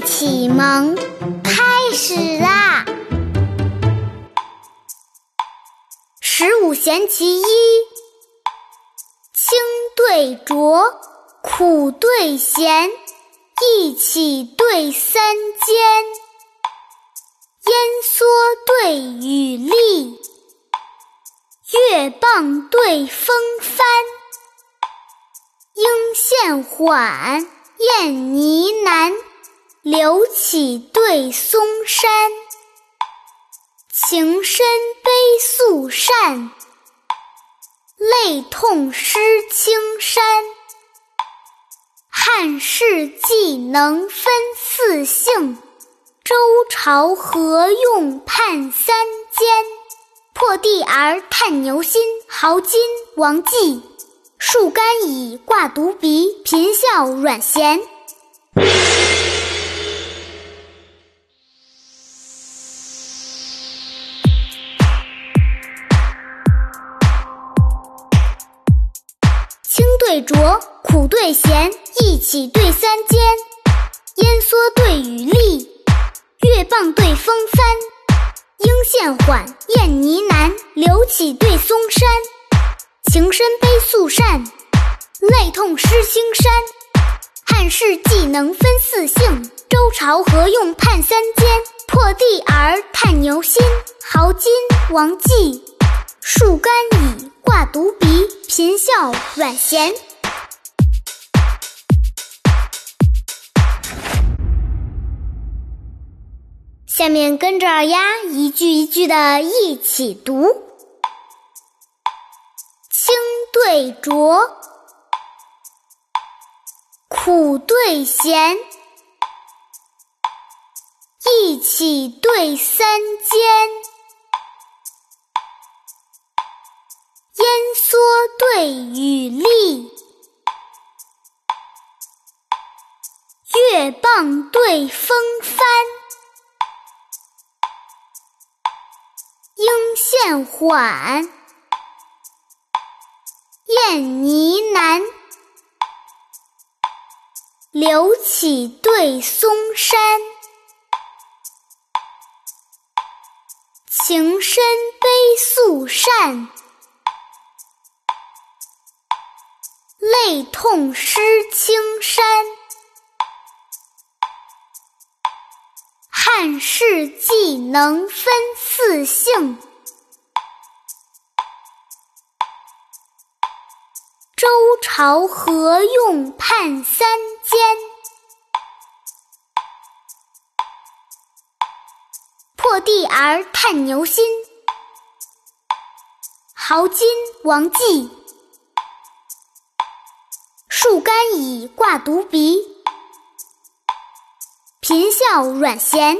启蒙开始啦！十五弦其一，清对浊，苦对咸，一起对三间，烟蓑对雨笠，月棒对风帆，应现缓，燕泥。柳起对松山，情深悲肃善，泪痛湿青衫。汉室既能分四姓，周朝何用判三监？破地而探牛心，豪金王季。树干以挂犊鼻，贫笑阮咸。对浊，苦对咸，一起对三间。烟蓑对雨笠，月傍对风帆。应现缓，燕呢喃，柳起对松山。情深悲素善，泪痛湿青衫。汉室既能分四姓，周朝何用判三监？破地而探牛心，豪金王季。树干以挂犊鼻，贫笑阮咸。下面跟着二丫一句一句的一起读：清对浊，苦对咸，一起对三间。对雨丽，月傍对风帆。应现缓，燕呢喃。柳起对松山，情深悲素善。泪痛湿青衫，汉室既能分四姓，周朝何用判三监？破地而探牛心，豪金王季。树干已挂独鼻，贫笑阮咸。